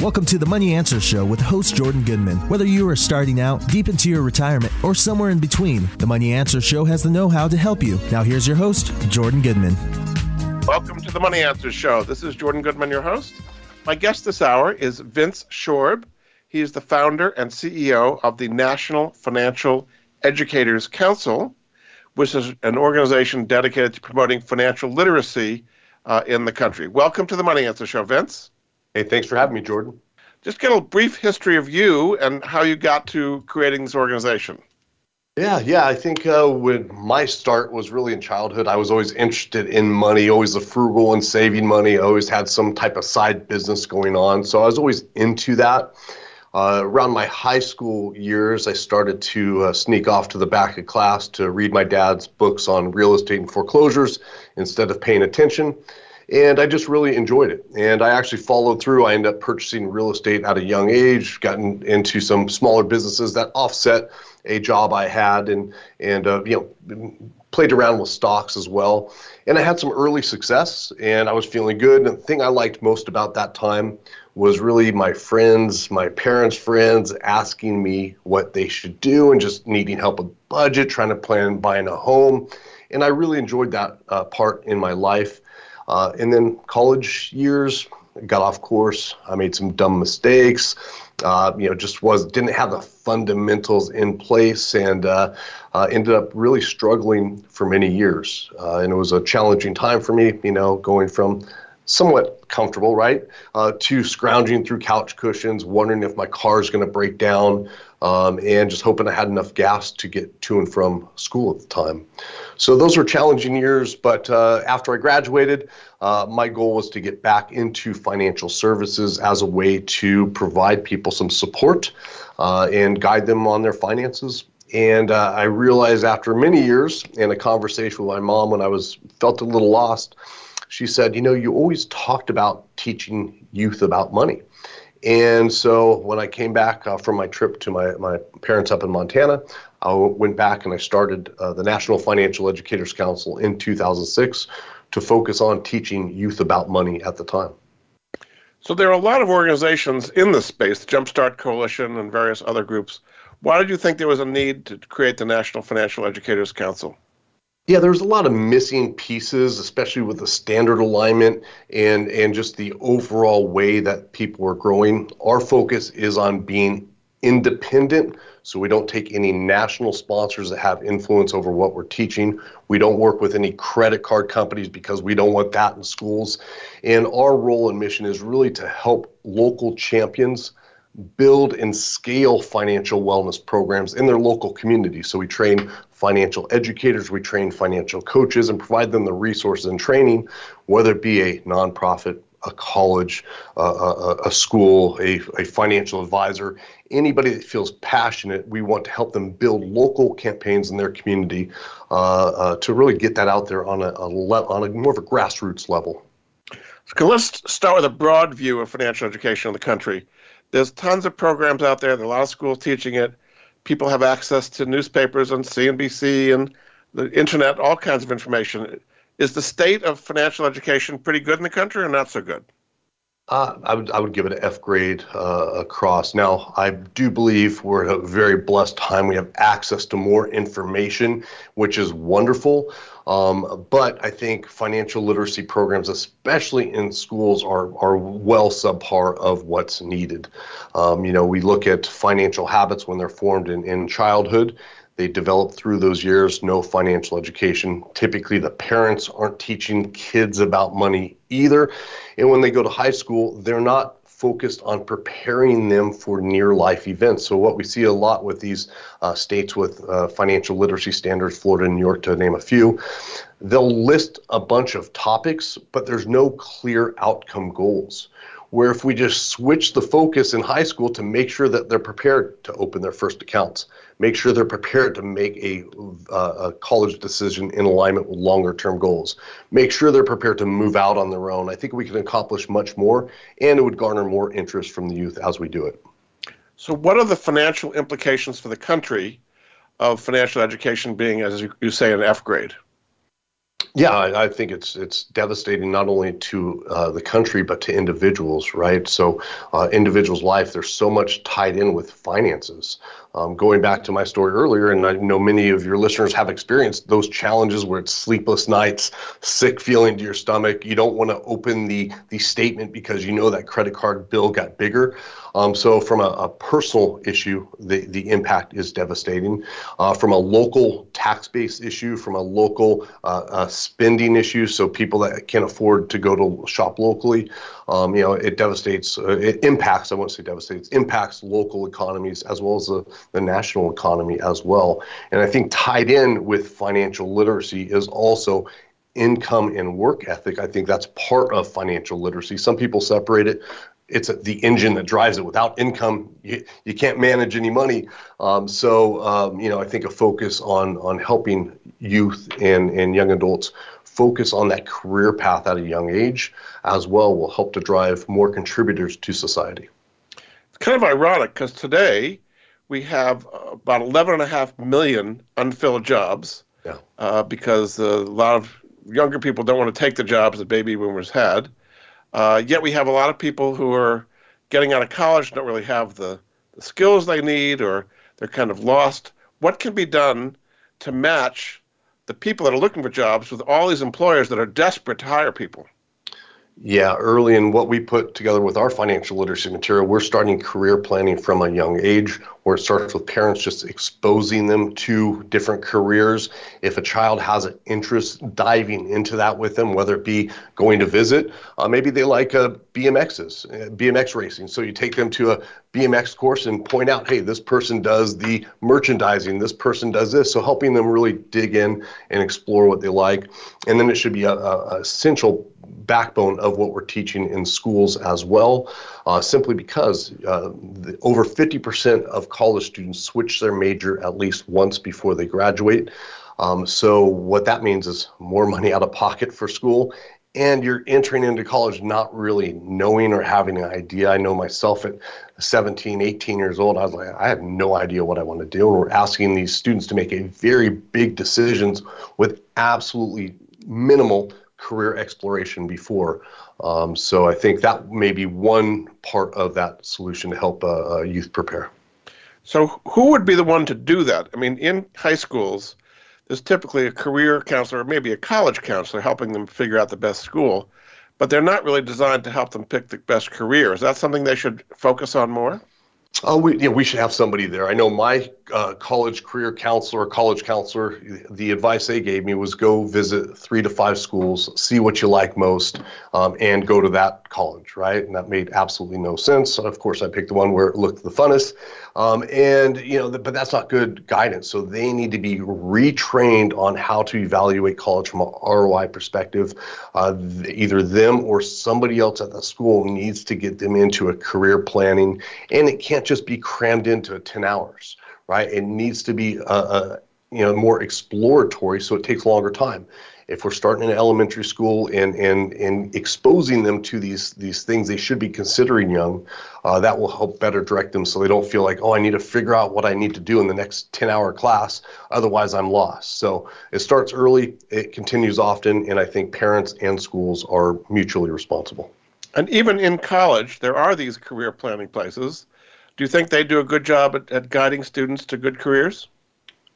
Welcome to the Money Answer Show with host Jordan Goodman. Whether you are starting out, deep into your retirement, or somewhere in between, the Money Answer Show has the know how to help you. Now, here's your host, Jordan Goodman. Welcome to the Money Answer Show. This is Jordan Goodman, your host. My guest this hour is Vince Shorb. He is the founder and CEO of the National Financial Educators Council, which is an organization dedicated to promoting financial literacy uh, in the country. Welcome to the Money Answer Show, Vince. Hey, thanks for having me, Jordan. Just get a brief history of you and how you got to creating this organization. Yeah, yeah. I think uh, when my start was really in childhood, I was always interested in money, always the frugal and saving money. I always had some type of side business going on, so I was always into that. Uh, around my high school years, I started to uh, sneak off to the back of class to read my dad's books on real estate and foreclosures instead of paying attention and I just really enjoyed it. And I actually followed through. I ended up purchasing real estate at a young age, gotten into some smaller businesses that offset a job I had, and and uh, you know played around with stocks as well. And I had some early success, and I was feeling good. And the thing I liked most about that time was really my friends, my parents' friends, asking me what they should do, and just needing help with budget, trying to plan buying a home. And I really enjoyed that uh, part in my life. Uh, and then college years, got off course. I made some dumb mistakes. Uh, you know, just was didn't have the fundamentals in place, and uh, uh, ended up really struggling for many years. Uh, and it was a challenging time for me. You know, going from somewhat comfortable, right, uh, to scrounging through couch cushions, wondering if my car is going to break down, um, and just hoping I had enough gas to get to and from school at the time. So those were challenging years, but uh, after I graduated, uh, my goal was to get back into financial services as a way to provide people some support uh, and guide them on their finances. And uh, I realized after many years and a conversation with my mom when I was felt a little lost, she said, "You know, you always talked about teaching youth about money." And so when I came back uh, from my trip to my, my parents up in Montana, I went back and I started uh, the National Financial Educators Council in 2006 to focus on teaching youth about money at the time. So there are a lot of organizations in this space, the Jumpstart Coalition and various other groups. Why did you think there was a need to create the National Financial Educators Council? Yeah, there's a lot of missing pieces, especially with the standard alignment and and just the overall way that people are growing. Our focus is on being independent so we don't take any national sponsors that have influence over what we're teaching. We don't work with any credit card companies because we don't want that in schools. And our role and mission is really to help local champions build and scale financial wellness programs in their local community. So we train financial educators, we train financial coaches, and provide them the resources and training, whether it be a nonprofit, a college, uh, a, a, school, a, a financial advisor, anybody that feels passionate, we want to help them build local campaigns in their community uh, uh, to really get that out there on a, a le- on a more of a grassroots level. Let's start with a broad view of financial education in the country. There's tons of programs out there. There are a lot of schools teaching it. People have access to newspapers and CNBC and the internet, all kinds of information. Is the state of financial education pretty good in the country or not so good? Uh, I would I would give it an F grade uh, across. Now I do believe we're at a very blessed time. We have access to more information, which is wonderful. Um, but I think financial literacy programs, especially in schools, are are well subpar of what's needed. Um, you know, we look at financial habits when they're formed in, in childhood. They develop through those years, no financial education. Typically, the parents aren't teaching kids about money either. And when they go to high school, they're not focused on preparing them for near life events. So, what we see a lot with these uh, states with uh, financial literacy standards, Florida and New York, to name a few, they'll list a bunch of topics, but there's no clear outcome goals where if we just switch the focus in high school to make sure that they're prepared to open their first accounts, make sure they're prepared to make a, uh, a college decision in alignment with longer term goals, make sure they're prepared to move out on their own, I think we can accomplish much more and it would garner more interest from the youth as we do it. So, what are the financial implications for the country of financial education being, as you say, an F grade? Yeah, I, I, think it's it's devastating not only to uh, the country but to individuals, right? So, uh, individuals' life there's so much tied in with finances. Um, going back to my story earlier, and I know many of your listeners have experienced those challenges where it's sleepless nights, sick feeling to your stomach. You don't want to open the the statement because you know that credit card bill got bigger. Um, so, from a, a, personal issue, the the impact is devastating. Uh, from a local tax base issue, from a local uh, uh, spending issue, so people that can't afford to go to shop locally, um, you know, it devastates, uh, it impacts. I won't say devastates, impacts local economies as well as the the national economy as well. And I think tied in with financial literacy is also income and work ethic. I think that's part of financial literacy. Some people separate it. It's the engine that drives it. Without income, you, you can't manage any money. Um, so, um, you know, I think a focus on on helping youth and, and young adults focus on that career path at a young age as well will help to drive more contributors to society. It's kind of ironic because today we have about 11.5 million unfilled jobs yeah. uh, because a lot of younger people don't want to take the jobs that baby boomers had. Uh, yet we have a lot of people who are getting out of college don't really have the, the skills they need or they're kind of lost. What can be done to match the people that are looking for jobs with all these employers that are desperate to hire people? Yeah, early in what we put together with our financial literacy material, we're starting career planning from a young age, where it starts with parents just exposing them to different careers. If a child has an interest, diving into that with them, whether it be going to visit, uh, maybe they like uh, BMXs, uh, BMX racing. So you take them to a BMX course and point out, hey, this person does the merchandising, this person does this. So helping them really dig in and explore what they like. And then it should be a, a essential backbone of what we're teaching in schools as well, uh, simply because uh, the, over 50% of college students switch their major at least once before they graduate. Um, so, what that means is more money out of pocket for school, and you're entering into college not really knowing or having an idea. I know myself at 17, 18 years old, I was like, I have no idea what I want to do. And we're asking these students to make a very big decisions with absolutely minimal career exploration before. Um, so I think that may be one part of that solution to help uh, youth prepare. So who would be the one to do that? I mean, in high schools, there's typically a career counselor or maybe a college counselor helping them figure out the best school, but they're not really designed to help them pick the best career. Is that something they should focus on more? Oh, we, yeah, we should have somebody there. I know my uh, college career counselor, college counselor, the advice they gave me was go visit three to five schools, see what you like most, um, and go to that college, right? And that made absolutely no sense. Of course, I picked the one where it looked the funnest. Um, and, you know, but that's not good guidance. So they need to be retrained on how to evaluate college from an ROI perspective. Uh, either them or somebody else at the school needs to get them into a career planning. And it can't just be crammed into 10 hours right? It needs to be uh, uh, you know more exploratory, so it takes longer time. If we're starting in elementary school and and and exposing them to these these things they should be considering young, uh, that will help better direct them so they don't feel like oh I need to figure out what I need to do in the next 10 hour class, otherwise I'm lost. So it starts early, it continues often, and I think parents and schools are mutually responsible. And even in college, there are these career planning places do you think they do a good job at, at guiding students to good careers?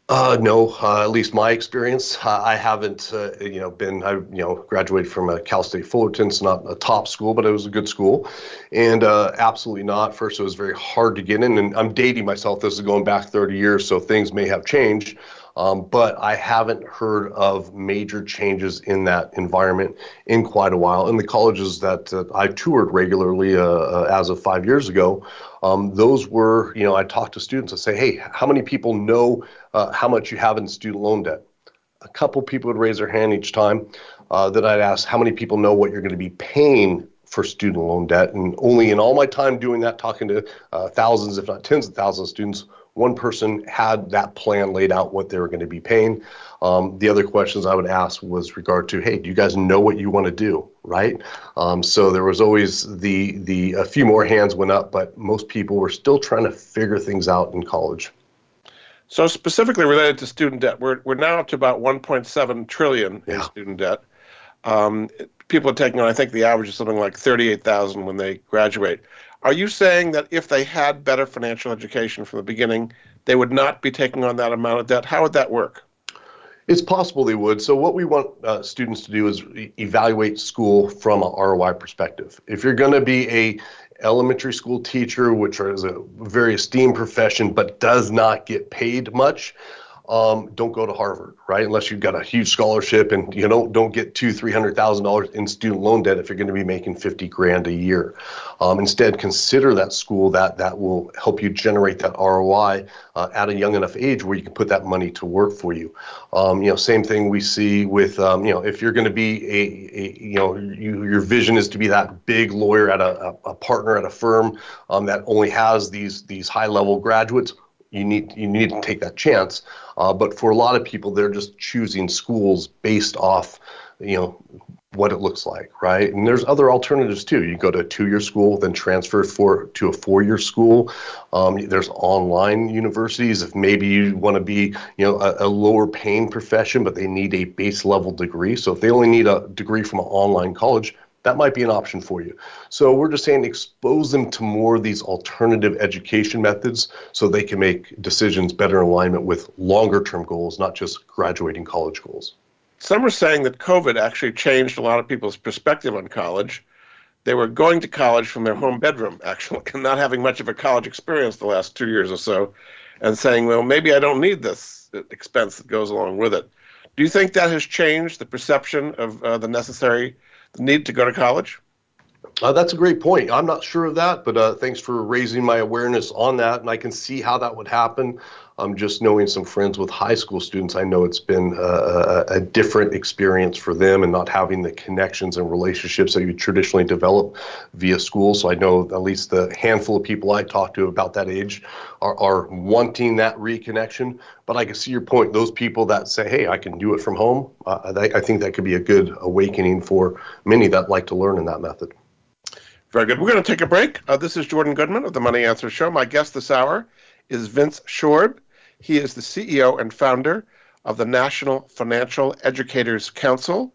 Uh, no, uh, at least my experience. Uh, I haven't, uh, you know, been. I, you know, graduated from a Cal State Fullerton. It's not a top school, but it was a good school, and uh, absolutely not. First, it was very hard to get in, and I'm dating myself. This is going back 30 years, so things may have changed. Um, but I haven't heard of major changes in that environment in quite a while. In the colleges that uh, I toured regularly uh, uh, as of five years ago, um, those were, you know, I talked to students and say, hey, how many people know uh, how much you have in student loan debt? A couple people would raise their hand each time. Uh, that I'd ask, how many people know what you're going to be paying for student loan debt? And only in all my time doing that, talking to uh, thousands, if not tens of thousands of students, one person had that plan laid out what they were going to be paying. Um, the other questions I would ask was regard to, hey, do you guys know what you want to do, right? Um, so there was always the the a few more hands went up, but most people were still trying to figure things out in college. So specifically related to student debt, we're we're now up to about 1.7 trillion in student debt. Um, people are taking on, I think the average is something like 38,000 when they graduate. Are you saying that if they had better financial education from the beginning, they would not be taking on that amount of debt? How would that work? It's possible they would. So what we want uh, students to do is evaluate school from a ROI perspective. If you're going to be a elementary school teacher, which is a very esteemed profession but does not get paid much, um, don't go to Harvard, right? Unless you've got a huge scholarship and you know don't get two, three hundred thousand dollars in student loan debt if you're going to be making fifty grand a year. Um, instead, consider that school that that will help you generate that ROI uh, at a young enough age where you can put that money to work for you. Um, you know, same thing we see with um, you know if you're going to be a, a you know you, your vision is to be that big lawyer at a, a, partner at a firm um, that only has these these high level graduates you need you need to take that chance. Uh, but for a lot of people, they're just choosing schools based off, you know, what it looks like, right? And there's other alternatives too. You go to a two-year school, then transfer for to a four-year school. Um, there's online universities. If maybe you want to be, you know, a, a lower paying profession, but they need a base level degree. So if they only need a degree from an online college, that might be an option for you. So we're just saying expose them to more of these alternative education methods so they can make decisions better in alignment with longer term goals, not just graduating college goals. Some are saying that COVID actually changed a lot of people's perspective on college. They were going to college from their home bedroom, actually, and not having much of a college experience the last two years or so, and saying, well, maybe I don't need this expense that goes along with it. Do you think that has changed the perception of uh, the necessary need to go to college? Uh, that's a great point. I'm not sure of that, but uh, thanks for raising my awareness on that. And I can see how that would happen. Um, just knowing some friends with high school students, I know it's been a, a, different experience for them and not having the connections and relationships that you traditionally develop via school. So I know at least the handful of people I talk to about that age are, are wanting that reconnection. But I can see your point. Those people that say, hey, I can do it from home, uh, I think that could be a good awakening for many that like to learn in that method. Very good. We're going to take a break. Uh, this is Jordan Goodman of the Money Answer Show. My guest this hour is Vince Shorb. He is the CEO and founder of the National Financial Educators Council,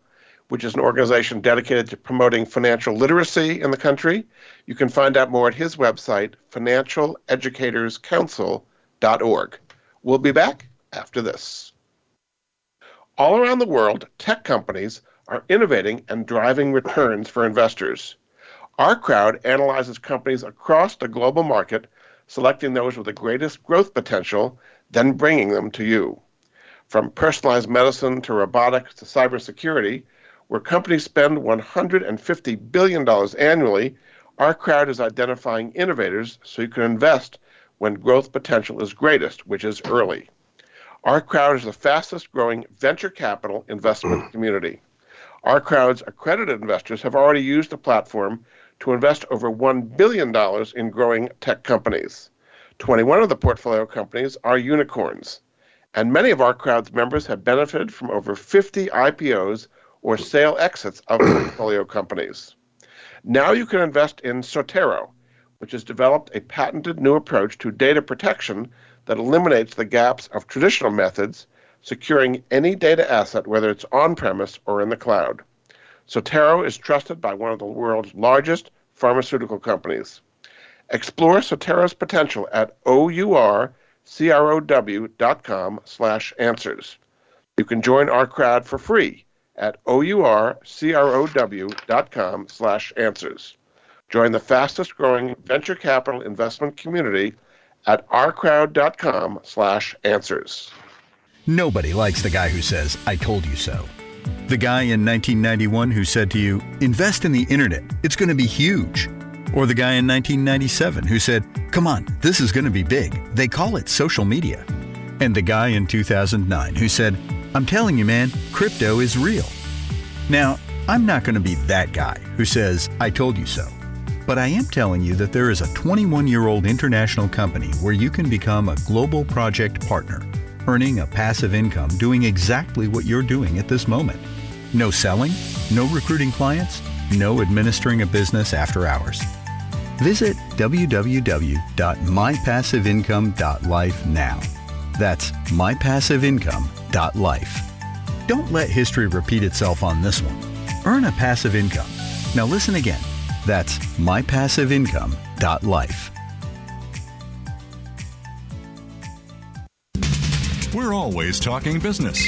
which is an organization dedicated to promoting financial literacy in the country. You can find out more at his website, financialeducatorscouncil.org. We'll be back after this. All around the world, tech companies are innovating and driving returns for investors. OurCrowd analyzes companies across the global market, selecting those with the greatest growth potential then bringing them to you. From personalized medicine to robotics to cybersecurity, where companies spend $150 billion annually, OurCrowd is identifying innovators so you can invest when growth potential is greatest, which is early. OurCrowd is the fastest growing venture capital investment mm. community. OurCrowd's accredited investors have already used the platform to invest over $1 billion in growing tech companies. 21 of the portfolio companies are unicorns, and many of OurCrowd's members have benefited from over 50 IPOs or sale exits of portfolio companies. Now you can invest in Sotero, which has developed a patented new approach to data protection that eliminates the gaps of traditional methods securing any data asset, whether it's on premise or in the cloud. Sotero is trusted by one of the world's largest pharmaceutical companies. Explore Sotero's potential at OURCROWD.com slash answers. You can join OurCrowd for free at OURCROWD.com slash answers. Join the fastest growing venture capital investment community at ourcrowd.com slash answers. Nobody likes the guy who says, I told you so. The guy in 1991 who said to you, invest in the internet, it's going to be huge. Or the guy in 1997 who said, Come on, this is going to be big. They call it social media. And the guy in 2009 who said, I'm telling you, man, crypto is real. Now, I'm not going to be that guy who says, I told you so. But I am telling you that there is a 21 year old international company where you can become a global project partner, earning a passive income doing exactly what you're doing at this moment. No selling, no recruiting clients, no administering a business after hours. Visit www.mypassiveincome.life now. That's mypassiveincome.life. Don't let history repeat itself on this one. Earn a passive income. Now listen again. That's mypassiveincome.life. We're always talking business.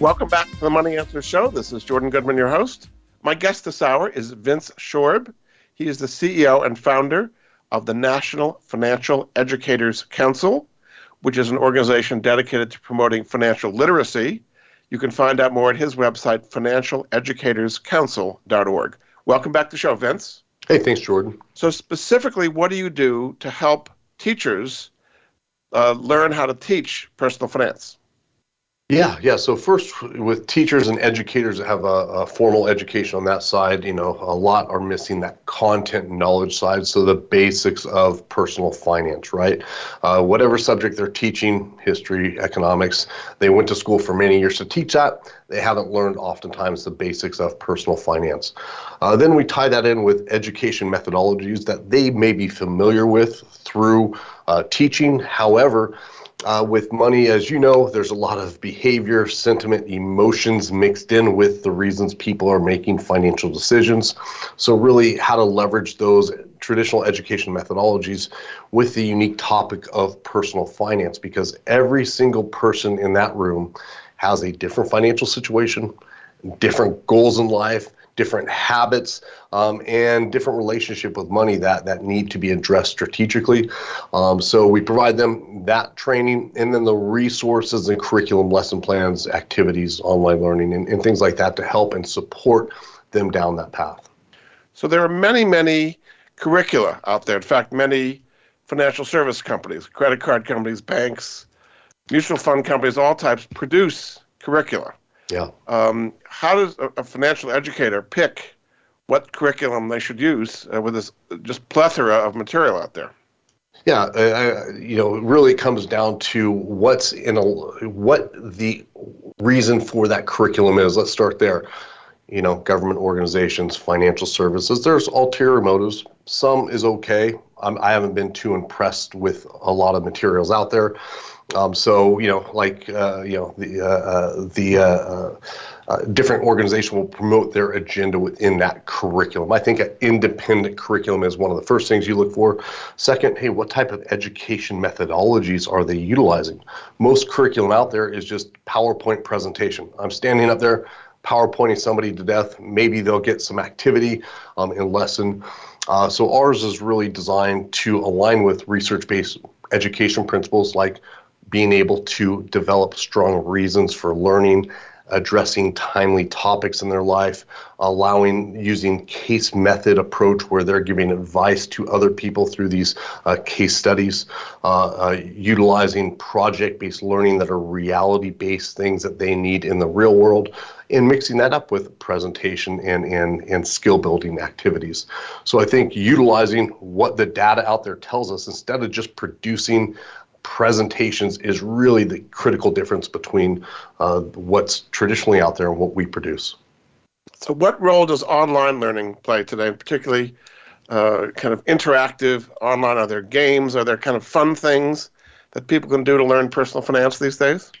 Welcome back to the Money Answer Show. This is Jordan Goodman, your host. My guest this hour is Vince Shorb. He is the CEO and founder of the National Financial Educators Council, which is an organization dedicated to promoting financial literacy you can find out more at his website, financialeducatorscouncil.org. Welcome back to the show, Vince. Hey, thanks, Jordan. So, specifically, what do you do to help teachers uh, learn how to teach personal finance? Yeah, yeah. So first, with teachers and educators that have a, a, formal education on that side, you know, a lot are missing that content knowledge side. So the basics of personal finance, right? Uh, whatever subject they're teaching, history, economics, they went to school for many years to teach that. They haven't learned oftentimes the basics of personal finance. Uh, then we tie that in with education methodologies that they may be familiar with through uh, teaching. However, uh, with money, as you know, there's a lot of behavior, sentiment, emotions mixed in with the reasons people are making financial decisions. So, really, how to leverage those traditional education methodologies with the unique topic of personal finance because every single person in that room has a different financial situation, different goals in life, different habits um, and different relationship with money that that need to be addressed strategically. Um, so we provide them that training and then the resources and curriculum, lesson plans, activities, online learning, and, and things like that to help and support them down that path. So there are many, many curricula out there. In fact, many financial service companies, credit card companies, banks, mutual fund companies, all types produce curricula. Yeah. Um, how does a, a, financial educator pick what curriculum they should use uh, with this just plethora of material out there? Yeah, uh, you know, it really comes down to what's in a what the reason for that curriculum is. Let's start there. You know, government organizations, financial services. There's ulterior motives. Some is okay. I'm, I haven't been too impressed with a lot of materials out there. Um, so you know, like uh, you know, the uh, uh the uh, uh, uh, different organization will promote their agenda within that curriculum. I think an independent curriculum is one of the first things you look for. Second, hey, what type of education methodologies are they utilizing? Most curriculum out there is just PowerPoint presentation. I'm standing up there, PowerPointing somebody to death. Maybe they'll get some activity um, in lesson. Uh, so ours is really designed to align with research-based education principles like being able to develop strong reasons for learning, addressing timely topics in their life, allowing using case method approach where they're giving advice to other people through these uh, case studies, uh, uh, utilizing project-based learning that are reality-based things that they need in the real world, and mixing that up with presentation and, and, and skill building activities. So I think utilizing what the data out there tells us instead of just producing presentations is really the critical difference between uh, what's traditionally out there and what we produce. So, what role does online learning play today, particularly uh, kind of interactive online? Are there games? Are there kind of fun things that people can do to learn personal finance these days?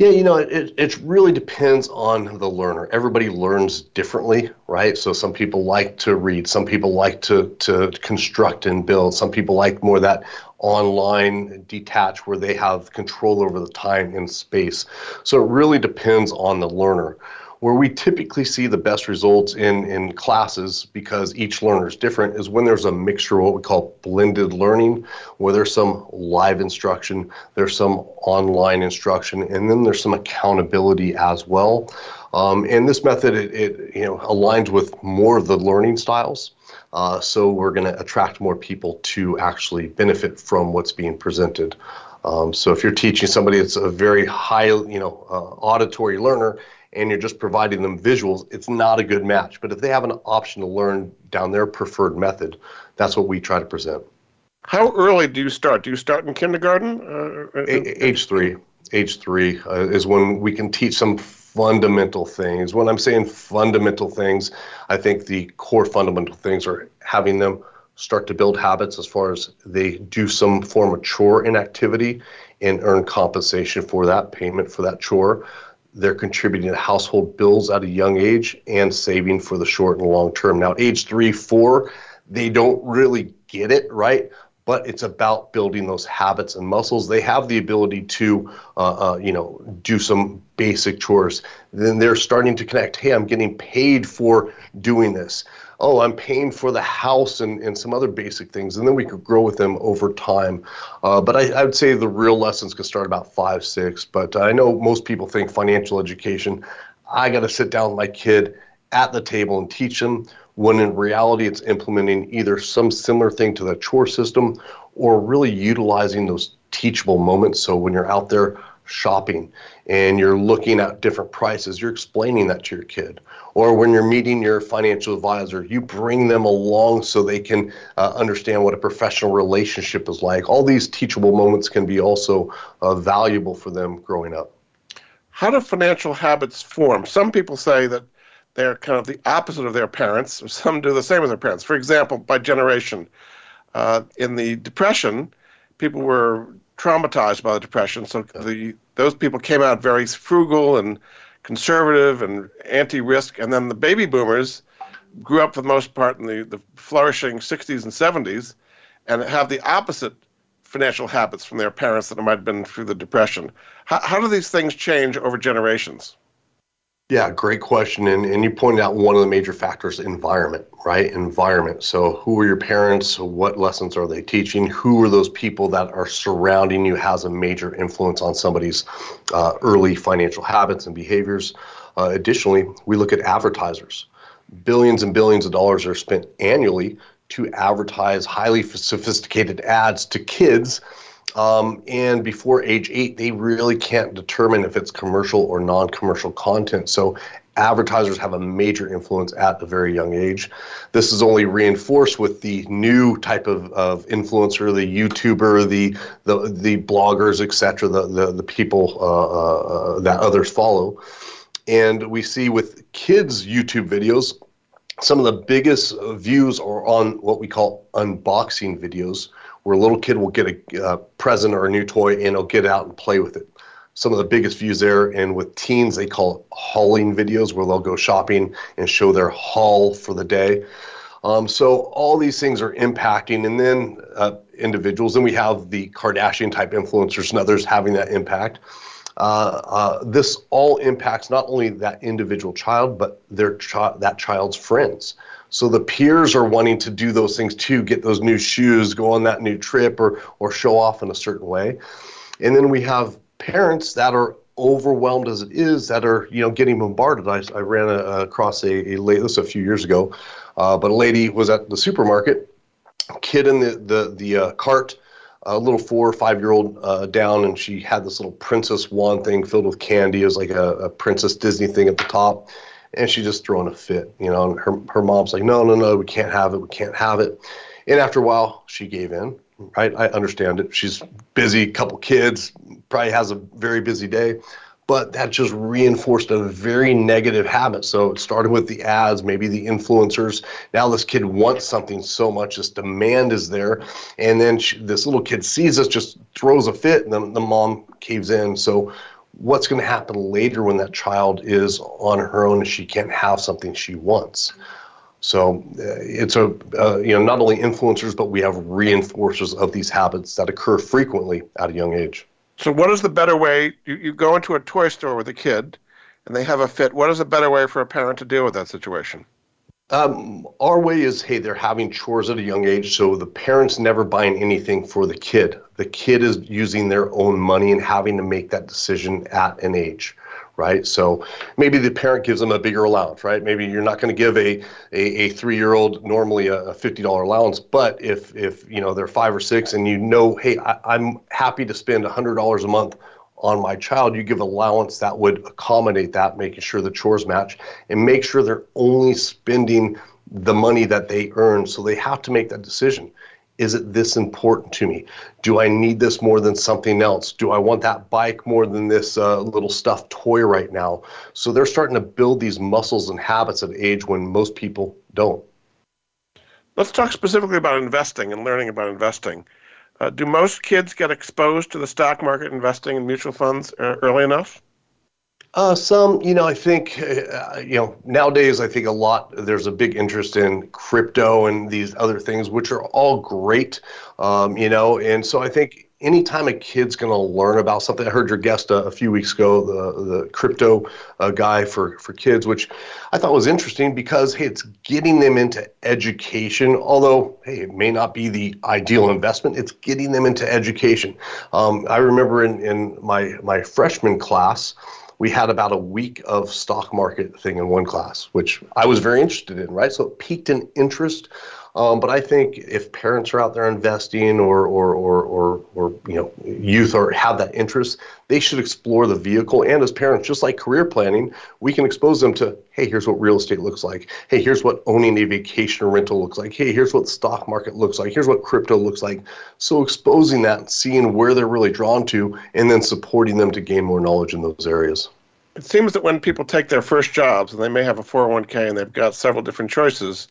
Yeah, you know, it, it really depends on the learner. Everybody learns differently, right? So some people like to read, some people like to, to construct and build, some people like more that online detach where they have control over the time and space. So it really depends on the learner where we typically see the best results in, in classes because each learner is different is when there's a mixture of what we call blended learning, where there's some live instruction, there's some online instruction, and then there's some accountability as well. Um, and this method, it, it, you know, aligns with more of the learning styles. Uh, so we're going to attract more people to actually benefit from what's being presented. Um, so if you're teaching somebody that's a very high, you know, uh, auditory learner, and you're just providing them visuals, it's not a good match. But if they have an option to learn down their preferred method, that's what we try to present. How early do you start? Do you start in kindergarten? Uh, a- age three. Age three uh, is when we can teach some fundamental things. When I'm saying fundamental things, I think the core fundamental things are having them start to build habits as far as they do some form of chore inactivity and earn compensation for that payment for that chore. They're contributing to household bills at a young age and saving for the short and long term. Now, age three, four, they don't really get it, right? But it's about building those habits and muscles. They have the ability to, uh, uh, you know, do some basic chores. Then they're starting to connect. Hey, I'm getting paid for doing this oh, I'm paying for the house and, and some other basic things. And then we could grow with them over time. Uh, but I, I, would say the real lessons can start about five, six. But I know most people think financial education, I got to sit down with my kid at the table and teach them when in reality it's implementing either some similar thing to the chore system or really utilizing those teachable moments. So when you're out there shopping and you're looking at different prices, you're explaining that to your kid. Or when you're meeting your financial advisor, you bring them along so they can uh, understand what a professional relationship is like. All these teachable moments can be also uh, valuable for them growing up. How do financial habits form? Some people say that they're kind of the opposite of their parents, some do the same as their parents. For example, by generation. Uh, in the Depression, people were traumatized by the depression. So the those people came out very frugal and conservative and anti-risk, and then the baby boomers grew up for the most part in the, the flourishing 60s and 70s, and have the opposite financial habits from their parents that might have been through the depression. How, how do these things change over generations? Yeah, great question. And, and you pointed out one of the major factors environment, right? Environment. So, who are your parents? What lessons are they teaching? Who are those people that are surrounding you has a major influence on somebody's uh, early financial habits and behaviors. Uh, additionally, we look at advertisers. Billions and billions of dollars are spent annually to advertise highly sophisticated ads to kids um, and before age eight, they really can't determine if it's commercial or non commercial content. So advertisers have a major influence at a very young age. This is only reinforced with the new type of, of influencer, the YouTuber, the the, the bloggers, etc., the, the, the people uh, uh, that others follow. And we see with kids' YouTube videos, some of the biggest views are on what we call unboxing videos where a little kid will get a uh, present or a new toy and he'll get out and play with it. Some of the biggest views there, and with teens, they call it hauling videos, where they'll go shopping and show their haul for the day. Um, so all these things are impacting, and then uh, individuals. And we have the Kardashian type influencers and others having that impact. Uh, uh, this all impacts not only that individual child, but their chi- that child's friends. So the peers are wanting to do those things too, get those new shoes, go on that new trip, or or show off in a certain way. And then we have parents that are overwhelmed as it is that are you know getting bombarded. I, I ran a, across a, a late this a few years ago, uh, but a lady was at the supermarket, kid in the the the uh, cart. A little four or five year old uh, down, and she had this little princess wand thing filled with candy. It was like a, a princess Disney thing at the top and she's just throwing a fit, you know. And her her mom's like, no, no, no, we can't have it, we can't have it. And after a while, she gave in. Right, I understand it. She's busy, couple kids, probably has a very busy day, but that just reinforced a very negative habit. So it started with the ads, maybe the influencers. Now this kid wants something so much, this demand is there, and then she, this little kid sees this, just throws a fit, and then the mom caves in. So what's going to happen later when that child is on her own and she can't have something she wants. So uh, it's a uh, you know not only influencers but we have reinforcers of these habits that occur frequently at a young age. So what is the better way? You, you go into a toy store with a kid, and they have a fit. What is a better way for a parent to deal with that situation? Um, our way is hey, they're having chores at a young age, so the parents never buying anything for the kid. The kid is using their own money and having to make that decision at an age, right? So maybe the parent gives them a bigger allowance, right? Maybe you're not going to give a, a, a three-year-old normally a, a $50 allowance, but if, if you know they're five or six and you know, hey, I, I'm happy to spend $100 a month on my child, you give allowance that would accommodate that, making sure the chores match and make sure they're only spending the money that they earn. So they have to make that decision. Is it this important to me? Do I need this more than something else? Do I want that bike more than this uh, little stuffed toy right now? So they're starting to build these muscles and habits at age when most people don't. Let's talk specifically about investing and learning about investing. Uh, do most kids get exposed to the stock market, investing in mutual funds uh, early enough? Uh, some, you know, I think, uh, you know, nowadays I think a lot, there's a big interest in crypto and these other things, which are all great, um, you know, and so I think anytime a kid's going to learn about something, I heard your guest a, a few weeks ago, the the crypto uh, guy for for kids, which I thought was interesting because hey, it's getting them into education. Although hey, it may not be the ideal investment, it's getting them into education. Um, I remember in in my my freshman class we had about a week of stock market thing in one class, which I was very interested in, right? So it piqued an interest. Um, but I think if parents are out there investing or, or, or, or, or, you know, youth or have that interest, they should explore the vehicle. And as parents, just like career planning, we can expose them to, hey, here's what real estate looks like. Hey, here's what owning a vacation rental looks like. Hey, here's what the stock market looks like. Here's what crypto looks like. So exposing that, seeing where they're really drawn to, and then supporting them to gain more knowledge in those areas it seems that when people take their first jobs and they may have a 401k and they've got several different choices,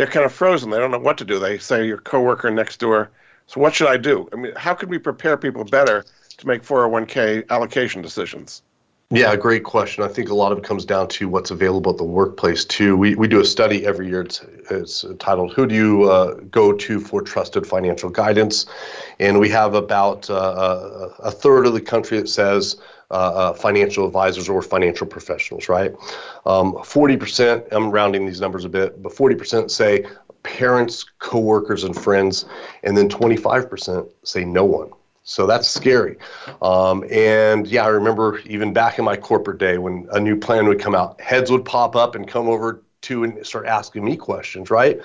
they're kind of frozen. They don't know what to do. They say your coworker next door, so what should I do? I mean, how can we prepare people better to make 401k allocation decisions? Yeah, great question. I think a lot of it comes down to what's available at the workplace too. We, we do a study every year. It's, it's titled "Who Do You uh, Go to for Trusted Financial Guidance?" and we have about uh, a third of the country that says uh, uh, financial advisors or financial professionals, right? Um, 40%, I'm rounding these numbers a bit, but 40% say parents, coworkers, and friends, and then 25% say no one. So that's scary. Um, and yeah, I remember even back in my corporate day when a new plan would come out, heads would pop up and come over to and start asking me questions, right?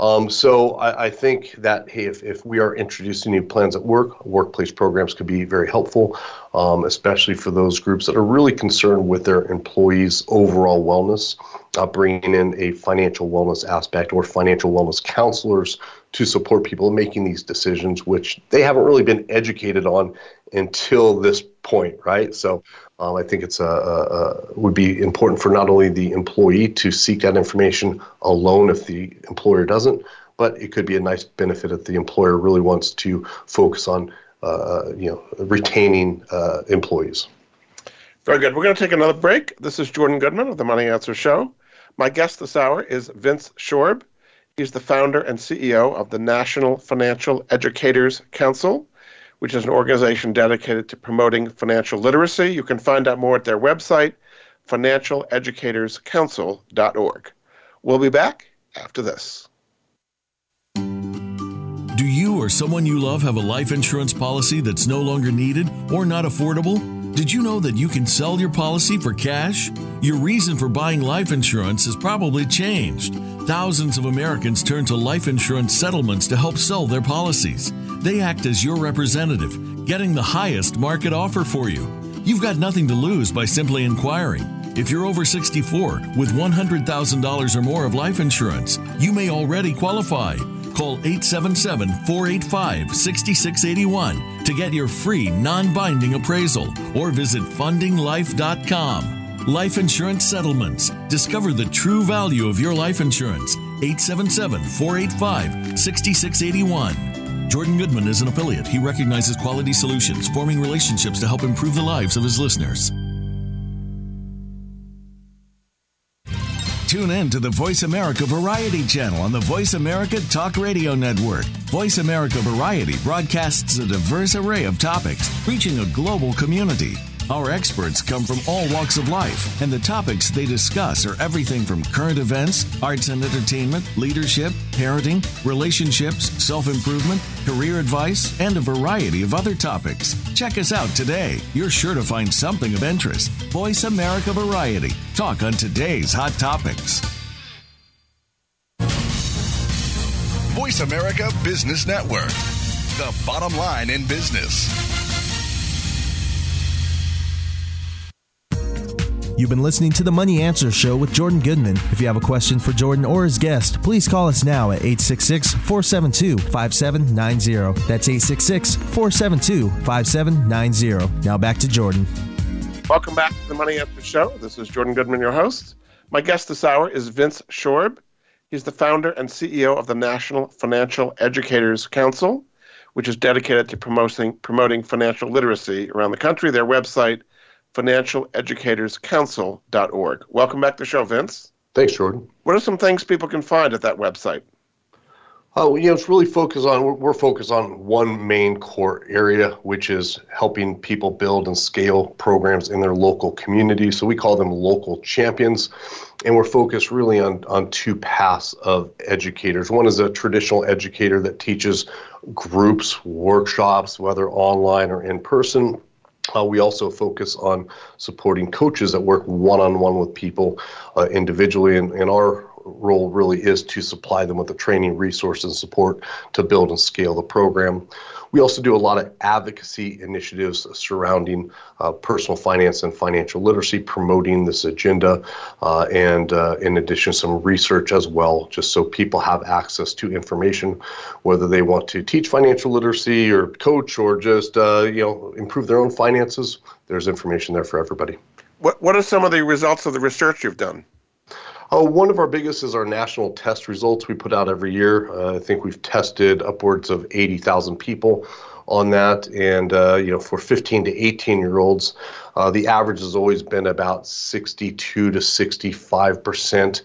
Um, so I, I, think that hey, if, if we are introducing new plans at work, workplace programs could be very helpful, um, especially for those groups that are really concerned with their employees' overall wellness. Uh, bringing in a financial wellness aspect or financial wellness counselors to support people making these decisions, which they haven't really been educated on until this point, right? So um, I think it's a, a, a, would be important for not only the employee to seek that information alone if the employer doesn't, but it could be a nice benefit if the employer really wants to focus on uh, you know retaining uh, employees. Very good. We're going to take another break. This is Jordan Goodman of the Money Answer Show. My guest this hour is Vince Shorb. He's the founder and CEO of the National Financial Educators Council which is an organization dedicated to promoting financial literacy. You can find out more at their website, financialeducatorscouncil.org. We'll be back after this. Do you or someone you love have a life insurance policy that's no longer needed or not affordable? Did you know that you can sell your policy for cash? Your reason for buying life insurance has probably changed. Thousands of Americans turn to life insurance settlements to help sell their policies. They act as your representative, getting the highest market offer for you. You've got nothing to lose by simply inquiring. If you're over 64 with $100,000 or more of life insurance, you may already qualify. Call 877 485 6681 to get your free non binding appraisal or visit fundinglife.com. Life Insurance Settlements. Discover the true value of your life insurance. 877 485 6681. Jordan Goodman is an affiliate. He recognizes quality solutions, forming relationships to help improve the lives of his listeners. Tune in to the Voice America Variety channel on the Voice America Talk Radio Network. Voice America Variety broadcasts a diverse array of topics, reaching a global community. Our experts come from all walks of life, and the topics they discuss are everything from current events, arts and entertainment, leadership, parenting, relationships, self improvement, career advice, and a variety of other topics. Check us out today. You're sure to find something of interest. Voice America Variety. Talk on today's hot topics. Voice America Business Network, the bottom line in business. You've been listening to the Money Answer Show with Jordan Goodman. If you have a question for Jordan or his guest, please call us now at 866 472 5790. That's 866 472 5790. Now back to Jordan. Welcome back to the Money Answer Show. This is Jordan Goodman, your host. My guest this hour is Vince Shorb. He's the founder and CEO of the National Financial Educators Council, which is dedicated to promoting, promoting financial literacy around the country. Their website, financialeducatorscouncil.org. Welcome back to the show, Vince. Thanks, Jordan. What are some things people can find at that website? Oh, you know, it's really focused on, we're, we're focused on one main core area, which is helping people build and scale programs in their local community. So we call them local champions. And we're focused really on, on two paths of educators. One is a traditional educator that teaches groups, workshops, whether online or in person. Uh, we also focus on supporting coaches that work one on one with people uh, individually. And, and our role really is to supply them with the training, resources, and support to build and scale the program. We also do a lot of advocacy initiatives surrounding uh, personal finance and financial literacy, promoting this agenda, uh, and uh, in addition, some research as well, just so people have access to information, whether they want to teach financial literacy or coach or just uh, you know improve their own finances. There's information there for everybody. What What are some of the results of the research you've done? Uh, one of our biggest is our national test results we put out every year. Uh, I think we've tested upwards of 80,000 people on that. And, uh, you know, for 15 to 18 year olds, uh, the average has always been about 62 to 65%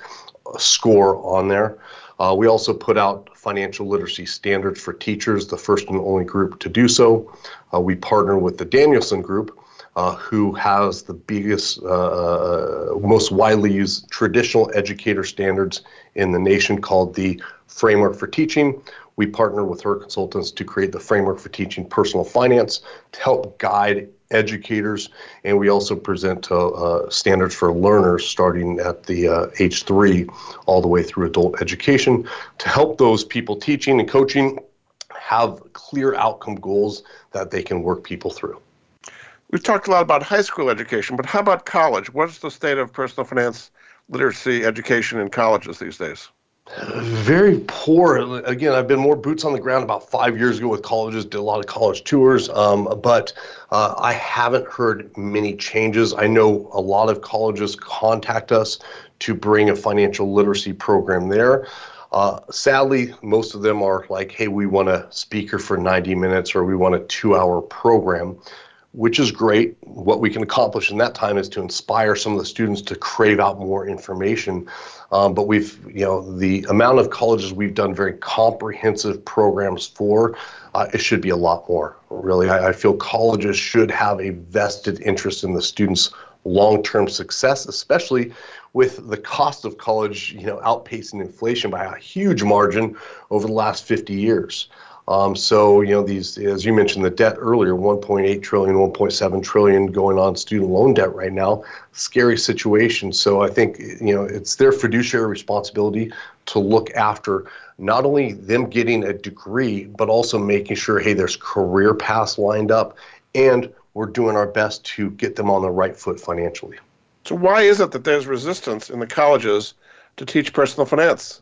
score on there. Uh, we also put out financial literacy standards for teachers, the first and only group to do so. Uh, we partner with the Danielson Group, uh, who has the biggest, uh, most widely used traditional educator standards in the nation called the Framework for Teaching. We partner with her consultants to create the Framework for Teaching Personal Finance to help guide educators, and we also present uh, uh, standards for learners starting at the uh, age three all the way through adult education to help those people teaching and coaching have clear outcome goals that they can work people through. We've talked a lot about high school education, but how about college? What's the state of personal finance literacy education in colleges these days? Very poor. Again, I've been more boots on the ground about five years ago with colleges, did a lot of college tours, um, but uh, I haven't heard many changes. I know a lot of colleges contact us to bring a financial literacy program there. Uh, sadly, most of them are like, hey, we want a speaker for 90 minutes or we want a two hour program which is great. What we can accomplish in that time is to inspire some of the students to crave out more information. Um, but we've, you know, the amount of colleges we've done very comprehensive programs for, uh, it should be a lot more. Really, I, I feel colleges should have a vested interest in the students' long-term success, especially with the cost of college, you know, outpacing inflation by a huge margin over the last 50 years. Um, so, you know, these, as you mentioned, the debt earlier, 1.8 trillion, 1.7 trillion going on student loan debt right now, scary situation. So I think, you know, it's their fiduciary responsibility to look after not only them getting a degree, but also making sure, hey, there's career paths lined up and we're doing our best to get them on the right foot financially. So why is it that there's resistance in the colleges to teach personal finance?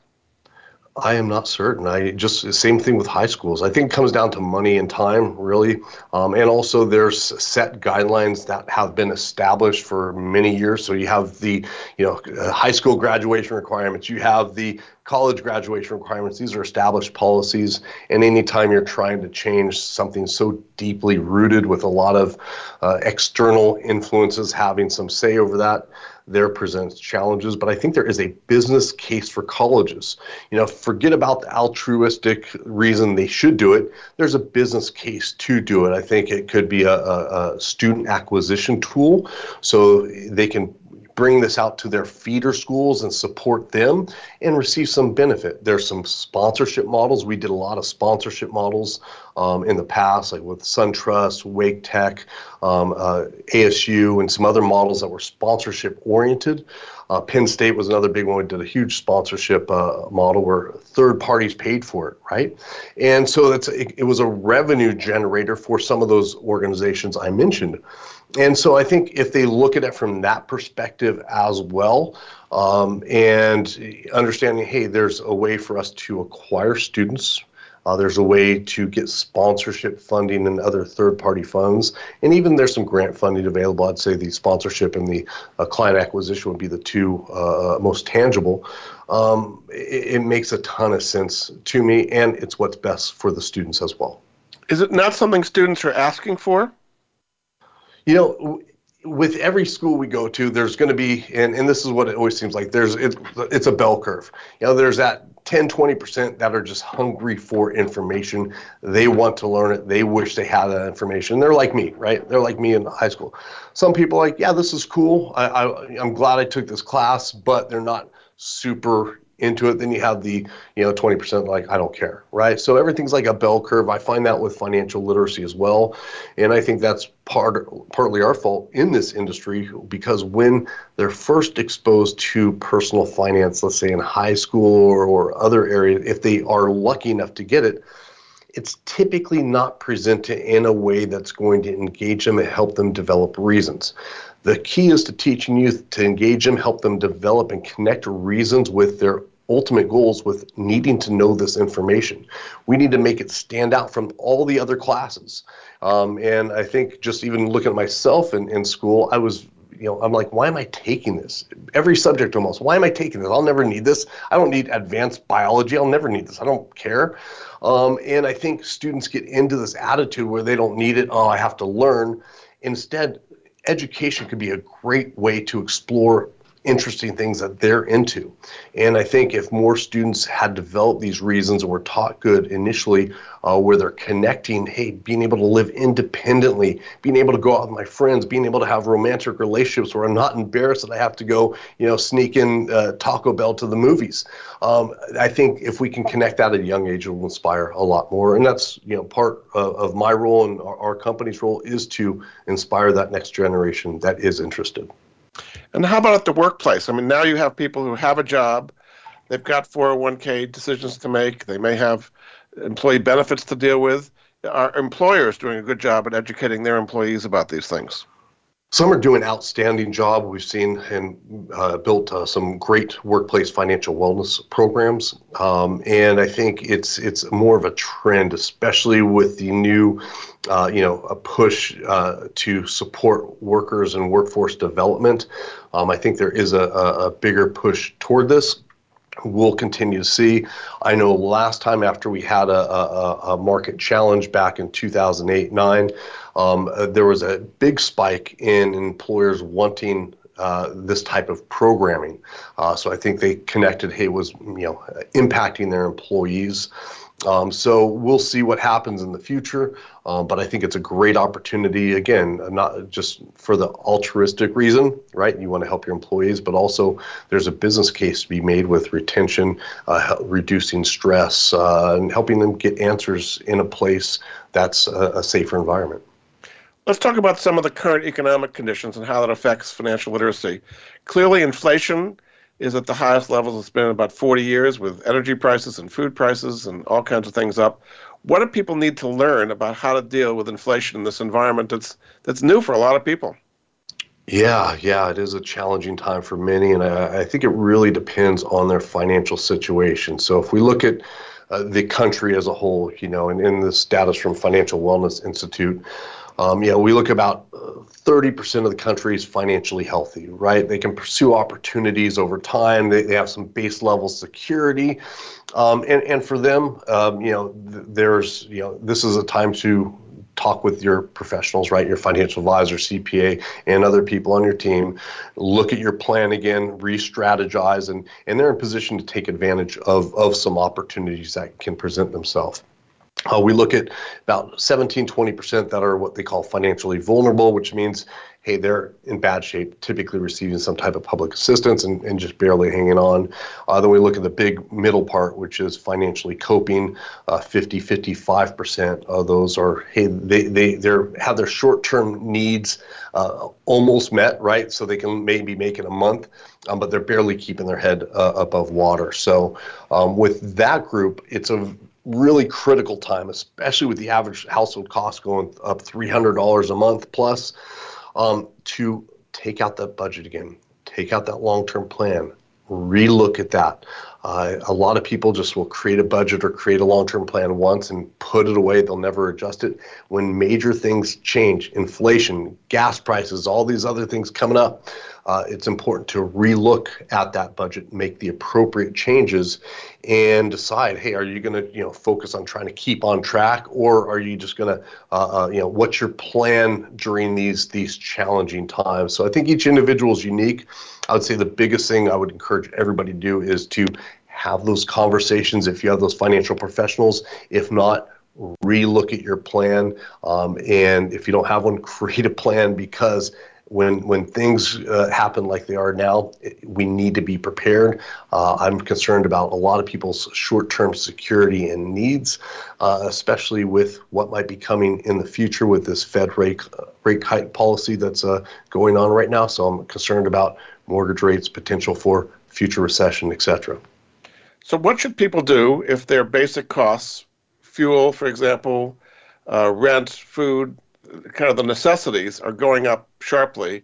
I am not certain. I just same thing with high schools. I think it comes down to money and time, really, um, and also there's set guidelines that have been established for many years. So you have the, you know, uh, high school graduation requirements. You have the college graduation requirements. These are established policies. And anytime you're trying to change something so deeply rooted with a lot of uh, external influences having some say over that, there presents challenges, but I think there is a business case for colleges. You know, forget about the altruistic reason they should do it. There's a business case to do it. I think it could be a, a, a student acquisition tool so they can bring this out to their feeder schools and support them and receive some benefit. There's some sponsorship models. We did a lot of sponsorship models um, in the past, like with SunTrust, Wake Tech, um, uh, ASU, and some other models that were sponsorship oriented. Uh, Penn State was another big one. We did a huge sponsorship uh, model where third parties paid for it, right? And so that's it, it was a revenue generator for some of those organizations I mentioned and so I think if they look at it from that perspective as well, um, and understanding, hey, there's a way for us to acquire students. Uh, there's a way to get sponsorship funding and other third-party funds, and even there's some grant funding available. I'd say the sponsorship and the uh, client acquisition would be the two uh, most tangible. Um, it, it makes a ton of sense to me, and it's what's best for the students as well. Is it not something students are asking for? You know, with every school we go to, there's going to be, and, and this is what it always seems like, there's it, it's a bell curve. You know, there's that 10, 20% that are just hungry for information. They want to learn it. They wish they had that information. They're like me, right? They're like me in high school. Some people like, yeah, this is cool. I, I, I'm glad I took this class, but they're not super into it. Then you have the, you know, 20% like, I don't care, right? So everything's like a bell curve. I find that with financial literacy as well. And I think that's part partly our fault in this industry because when they're first exposed to personal finance, let's say in high school or, or other areas, if they are lucky enough to get it, it's typically not presented in a way that's going to engage them and help them develop reasons. The key is to teaching youth to engage them, help them develop and connect reasons with their ultimate goals with needing to know this information. We need to make it stand out from all the other classes. Um, and I think just even looking at myself in, in school, I was you know, I'm like, why am I taking this? Every subject almost. Why am I taking this? I'll never need this. I don't need advanced biology. I'll never need this. I don't care. Um, and I think students get into this attitude where they don't need it. Oh, I have to learn. Instead, education could be a great way to explore interesting things that they're into. And I think if more students had developed these reasons and were taught good initially, uh, where they're connecting, hey, being able to live independently, being able to go out with my friends, being able to have romantic relationships where I'm not embarrassed that I have to go, you know, sneak in uh, Taco Bell to the movies. Um, I think if we can connect that at a young age, it will inspire a lot more. And that's, you know, part of, of my role and our, our company's role is to inspire that next generation that is interested. And how about at the workplace? I mean, now you have people who have a job, they've got 401k decisions to make, they may have employee benefits to deal with. Are employers doing a good job at educating their employees about these things? Some are doing an outstanding job. We've seen and uh, built uh, some great workplace financial wellness programs, um, and I think it's it's more of a trend, especially with the new, uh, you know, a push uh, to support workers and workforce development. Um, I think there is a, a, bigger push toward this. We'll continue to see. I know last time after we had a, a, a market challenge back in 2008 9, um, uh, there was a big spike in employers wanting uh, this type of programming. Uh, so I think they connected, hey, it was you know impacting their employees. Um, so we'll see what happens in the future, um, but I think it's a great opportunity. Again, not just for the altruistic reason, right? You want to help your employees, but also there's a business case to be made with retention, uh, reducing stress, uh, and helping them get answers in a place that's a, a safer environment. Let's talk about some of the current economic conditions and how that affects financial literacy. Clearly, inflation is at the highest levels it's been in about 40 years with energy prices and food prices and all kinds of things up. What do people need to learn about how to deal with inflation in this environment that's that's new for a lot of people? Yeah, yeah, it is a challenging time for many, and I, I think it really depends on their financial situation. So if we look at uh, the country as a whole, you know, and in the status from Financial Wellness Institute, Um, you know, we look about 30% uh, of the country is financially healthy, right? They can pursue opportunities over time. They, they have some base level security. Um, and, and for them, um, you know, th- there's, you know, this is a time to talk with your professionals, right? Your financial advisor, CPA, and other people on your team. Look at your plan again, re-strategize, and and they're in position to take advantage of of some opportunities that can present themselves. Uh, we look at about 17, 20% that are what they call financially vulnerable, which means, hey, they're in bad shape, typically receiving some type of public assistance and, and just barely hanging on. Uh, then we look at the big middle part, which is financially coping. Uh, 50, 55% of those are, hey, they, they they're, have their short term needs uh, almost met, right? So they can maybe make it a month. Um, but they're barely keeping their head uh, above water. So, um, with that group, it's a really critical time, especially with the average household cost going up $300 a month plus, um, to take out that budget again, take out that long term plan, relook at that. Uh, a lot of people just will create a budget or create a long term plan once and put it away. They'll never adjust it. When major things change, inflation, gas prices, all these other things coming up, uh, it's important to relook at that budget, make the appropriate changes, and decide, hey, are you going to you know focus on trying to keep on track, or are you just going to uh, uh, you know what's your plan during these these challenging times? So I think each individual is unique. I would say the biggest thing I would encourage everybody to do is to have those conversations if you have those financial professionals. If not, relook at your plan. Um, and if you don't have one, create a plan because when when things uh, happen like they are now, we need to be prepared. Uh, I'm concerned about a lot of people's short-term security and needs, uh, especially with what might be coming in the future with this Fed rate rate hike policy that's uh, going on right now. So I'm concerned about mortgage rates, potential for future recession, etc. So what should people do if their basic costs, fuel, for example, uh, rent, food, kind of the necessities are going up sharply.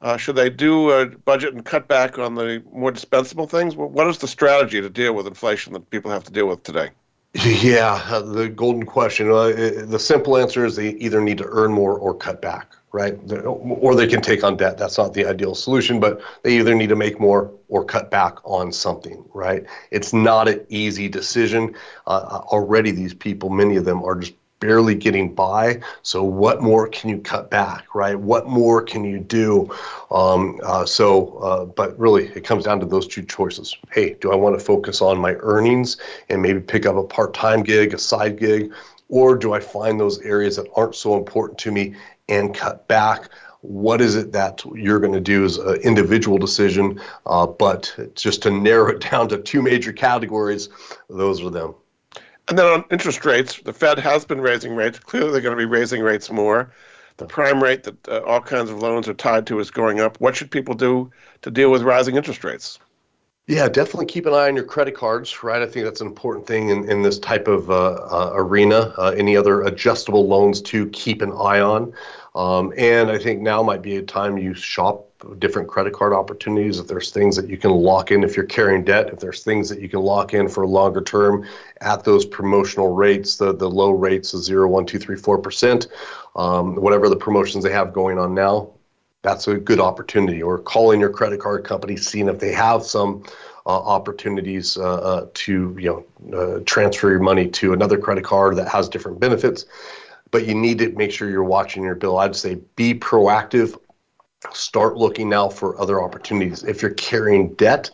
Uh, should they do a budget and cut back on the more dispensable things? What is the strategy to deal with inflation that people have to deal with today? Yeah, uh, the golden question. Uh, the simple answer is they either need to earn more or cut back, right? Or they can take on debt. That's not the ideal solution, but they either need to make more or cut back on something, right? It's not an easy decision. Uh, already, these people, many of them, are just barely getting by. So what more can you cut back, right? What more can you do? Um, uh, so, uh, but really, it comes down to those two choices. Hey, do I want to focus on my earnings and maybe pick up a part-time gig, a side gig, or do I find those areas that aren't so important to me and cut back? What is it that you're going to do as an individual decision? Uh, but just to narrow it down to two major categories, those are them. And then on interest rates, the Fed has been raising rates. Clearly, they're going to be raising rates more. The prime rate that uh, all kinds of loans are tied to is going up. What should people do to deal with rising interest rates? Yeah, definitely keep an eye on your credit cards, right? I think that's an important thing in, in this type of uh, uh, arena. Uh, any other adjustable loans to keep an eye on. Um, and I think now might be a time you shop different credit card opportunities. If there's things that you can lock in if you're carrying debt, if there's things that you can lock in for a longer term at those promotional rates, the, the low rates of zero, one, two, three, four percent, um, whatever the promotions they have going on now, that's a good opportunity. Or calling your credit card company, seeing if they have some uh, opportunities uh, uh, to you know uh, transfer your money to another credit card that has different benefits. But you need to make sure you're watching your bill. I'd say be proactive start looking now for other opportunities if you're carrying debt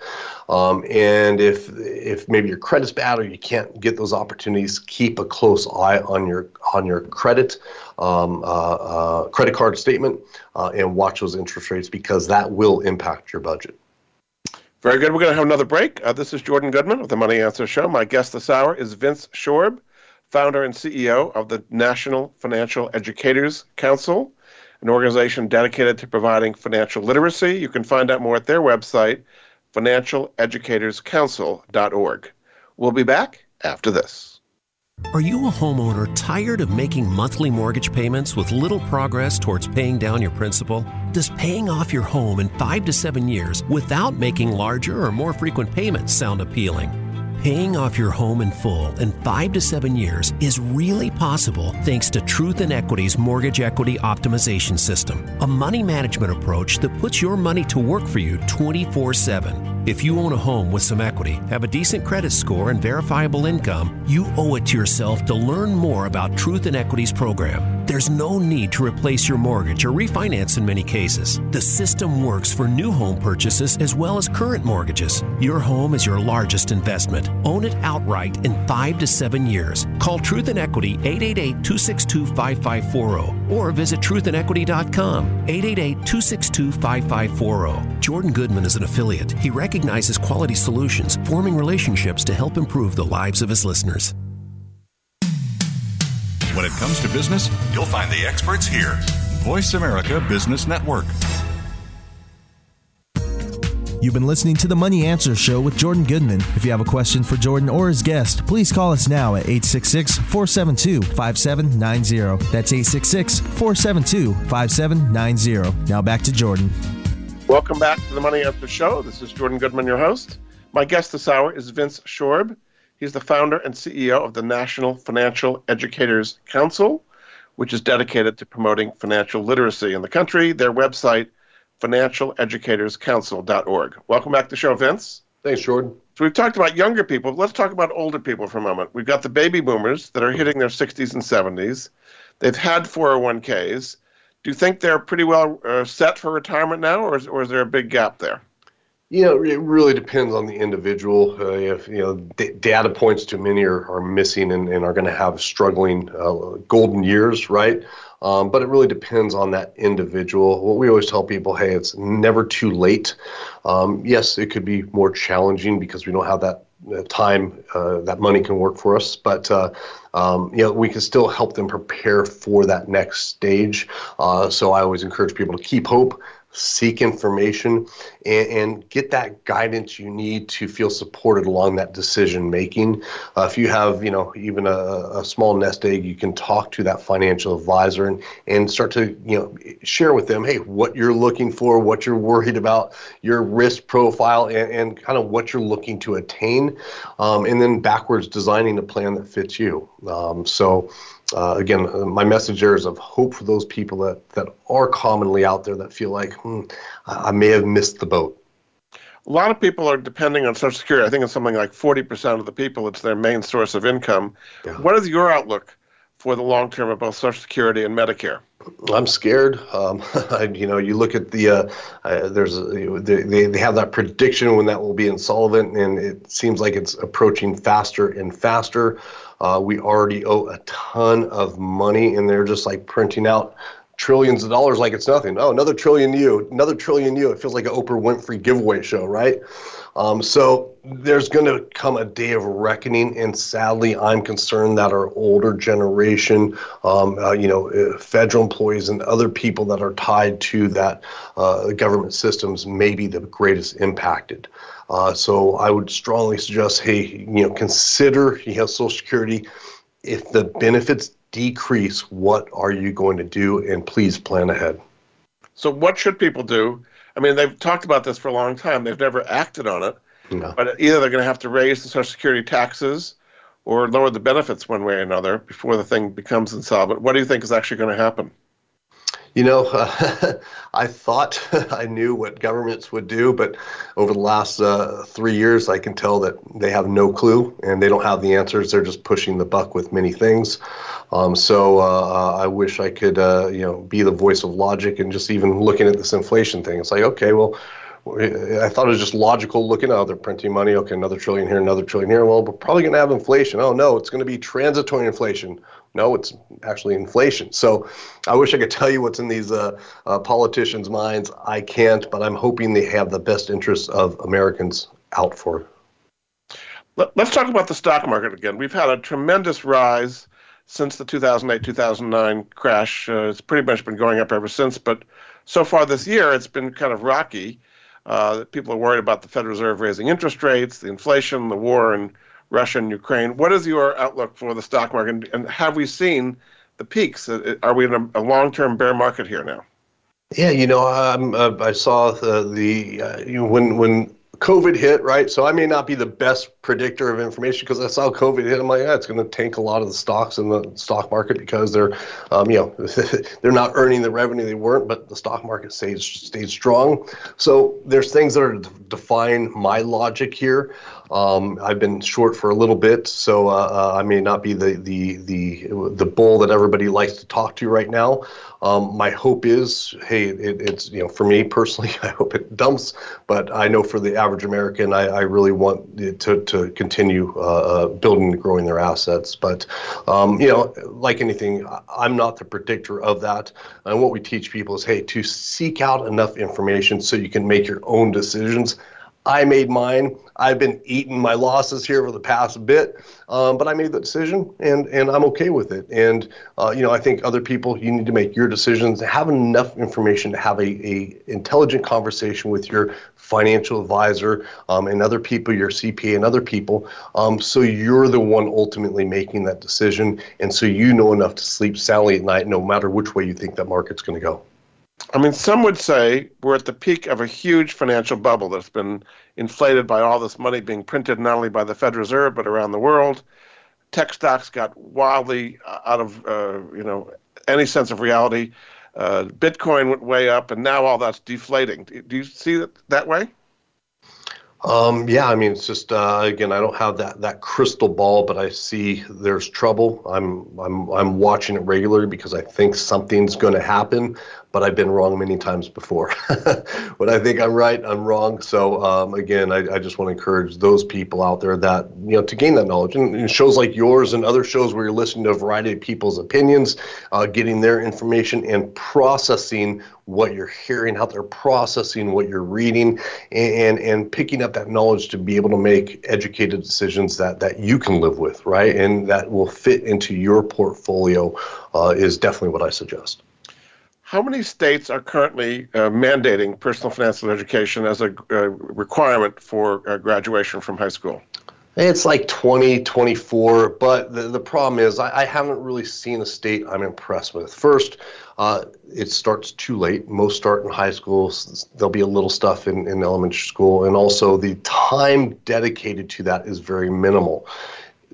um, and if if maybe your credit's bad or you can't get those opportunities keep a close eye on your on your credit um, uh, uh, credit card statement uh, and watch those interest rates because that will impact your budget. Very good. We're going to have another break. Uh, this is jordan goodman with the money answer show. My guest this hour is vince shorb founder and ceo of the national financial educators council an organization dedicated to providing financial literacy. You can find out more at their website, financialeducatorscouncil.org. We'll be back after this. Are you a homeowner tired of making monthly mortgage payments with little progress towards paying down your principal? Does paying off your home in five to seven years without making larger or more frequent payments sound appealing? Paying off your home in full in five to seven years is really possible thanks to Truth in Equity's Mortgage Equity Optimization System, a money management approach that puts your money to work for you 24 7. If you own a home with some equity, have a decent credit score, and verifiable income, you owe it to yourself to learn more about Truth in Equity's program. There's no need to replace your mortgage or refinance in many cases. The system works for new home purchases as well as current mortgages. Your home is your largest investment. Own it outright in five to seven years. Call Truth in Equity 888 262 5540 or visit truthinequity.com 888 262 5540. Jordan Goodman is an affiliate. He recognizes quality solutions, forming relationships to help improve the lives of his listeners. When it comes to business, you'll find the experts here. Voice America Business Network. You've been listening to the Money Answer Show with Jordan Goodman. If you have a question for Jordan or his guest, please call us now at 866 472 5790. That's 866 472 5790. Now back to Jordan. Welcome back to the Money Answer Show. This is Jordan Goodman, your host. My guest this hour is Vince Shorb. He's the founder and CEO of the National Financial Educators Council, which is dedicated to promoting financial literacy in the country. Their website, financialeducatorscouncil.org. Welcome back to the show, Vince. Thanks, Jordan. So we've talked about younger people. Let's talk about older people for a moment. We've got the baby boomers that are hitting their 60s and 70s. They've had 401ks. Do you think they're pretty well uh, set for retirement now, or is, or is there a big gap there? You know, it really depends on the individual. Uh, if you know, d- data points too many are, are missing and, and are going to have struggling uh, golden years, right? Um, but it really depends on that individual. What we always tell people, hey, it's never too late. Um, yes, it could be more challenging because we don't have that uh, time uh, that money can work for us, but uh, um, you know we can still help them prepare for that next stage. Uh, so I always encourage people to keep hope, seek information and, and, get that guidance you need to feel supported along that decision making. Uh, if you have, you know, even a, a, small nest egg, you can talk to that financial advisor and, and start to, you know, share with them, hey, what you're looking for, what you're worried about, your risk profile, and, and kind of what you're looking to attain, um, and then backwards designing a plan that fits you. Um, so, uh, again, uh, my message there is of hope for those people that, that are commonly out there that feel like, hmm, I may have missed the boat. A lot of people are depending on Social Security. I think it's something like 40% of the people, it's their main source of income. Yeah. What is your outlook for the long term of both Social Security and Medicare? I'm scared. Um, you know, you look at the uh, uh, there's a, they they have that prediction when that will be insolvent, and it seems like it's approaching faster and faster. Uh, we already owe a ton of money, and they're just like printing out trillions of dollars like it's nothing. Oh, another trillion you, another trillion you. It feels like an Oprah Winfrey giveaway show, right? Um, so there's going to come a day of reckoning, and sadly, I'm concerned that our older generation, um, uh, you know, uh, federal employees and other people that are tied to that uh, government systems may be the greatest impacted. Uh, so I would strongly suggest, hey, you know, consider you have Social Security. If the benefits decrease, what are you going to do? And please plan ahead. So what should people do? I mean, they've talked about this for a long time. They've never acted on it. No. But either they're going to have to raise the Social Security taxes or lower the benefits one way or another before the thing becomes insolvent. What do you think is actually going to happen? You know, uh, I thought I knew what governments would do, but over the last uh, three years, I can tell that they have no clue and they don't have the answers. They're just pushing the buck with many things. Um, so uh, I wish I could, uh, you know, be the voice of logic and just even looking at this inflation thing. It's like, okay, well, I thought it was just logical looking. Oh, they're printing money. Okay, another trillion here, another trillion here. Well, we're probably going to have inflation. Oh no, it's going to be transitory inflation. No, it's actually inflation. So I wish I could tell you what's in these uh, uh, politicians' minds. I can't, but I'm hoping they have the best interests of Americans out for. Let, us talk about the stock market again. We've had a tremendous rise since the 2008 2009 crash. Uh, it's pretty much been going up ever since, but so far this year it's been kind of rocky. Uh, people are worried about the Federal Reserve raising interest rates, the inflation, the war in Russia and Ukraine. What is your outlook for the stock market, and have we seen the peaks? Uh, are we in a, a long-term bear market here now? Yeah, you know, uh, I saw the, the uh, you know, when when COVID hit, right? So I may not be the best predictor of information because I saw COVID hit. I'm like, yeah, it's going to tank a lot of the stocks in the stock market because they're, um, you know, they're not earning the revenue they weren't, but the stock market stayed stayed strong. So there's things that are define my logic here. Um, I've been short for a little bit, so uh, uh, I may not be the the the the bull that everybody likes to talk to right now. Um, my hope is, hey, it, it's you know, for me personally, I hope it dumps, but I know for the average American, I, I really want it to to continue uh, uh building and growing their assets. But um, you know, like anything, I'm not the predictor of that. And what we teach people is, hey, to seek out enough information so you can make your own decisions I made mine. I've been eating my losses here for the past bit, um, but I made the decision, and and I'm okay with it. And uh, you know, I think other people, you need to make your decisions. Have enough information to have a, a intelligent conversation with your financial advisor um, and other people, your CPA and other people, um, so you're the one ultimately making that decision, and so you know enough to sleep soundly at night, no matter which way you think that market's going to go. I mean, some would say we're at the peak of a huge financial bubble that's been inflated by all this money being printed not only by the Federal Reserve but around the world. Tech stocks got wildly uh, out of uh, you know any sense of reality. Uh, Bitcoin went way up, and now all that's deflating. Do you see it that way? Um, yeah, I mean, it's just uh, again, I don't have that that crystal ball, but I see there's trouble. I'm I'm I'm watching it regularly because I think something's going to happen but I've been wrong many times before. when I think I'm right, I'm wrong. So um, again, I, I, just want to encourage those people out there that you know to gain that knowledge. And, and shows like yours and other shows where you're listening to a variety of people's opinions, uh, getting their information and processing what you're hearing, how they're processing what you're reading, and and picking up that knowledge to be able to make educated decisions that that you can live with, right, and that will fit into your portfolio uh, is definitely what I suggest. How many states are currently uh, mandating personal financial education as a uh, requirement for uh, graduation from high school? It's like 20, 24, but the, the problem is I, I haven't really seen a state I'm impressed with. First, uh, it starts too late. Most start in high school. There'll be a little stuff in, in elementary school, and also the time dedicated to that is very minimal.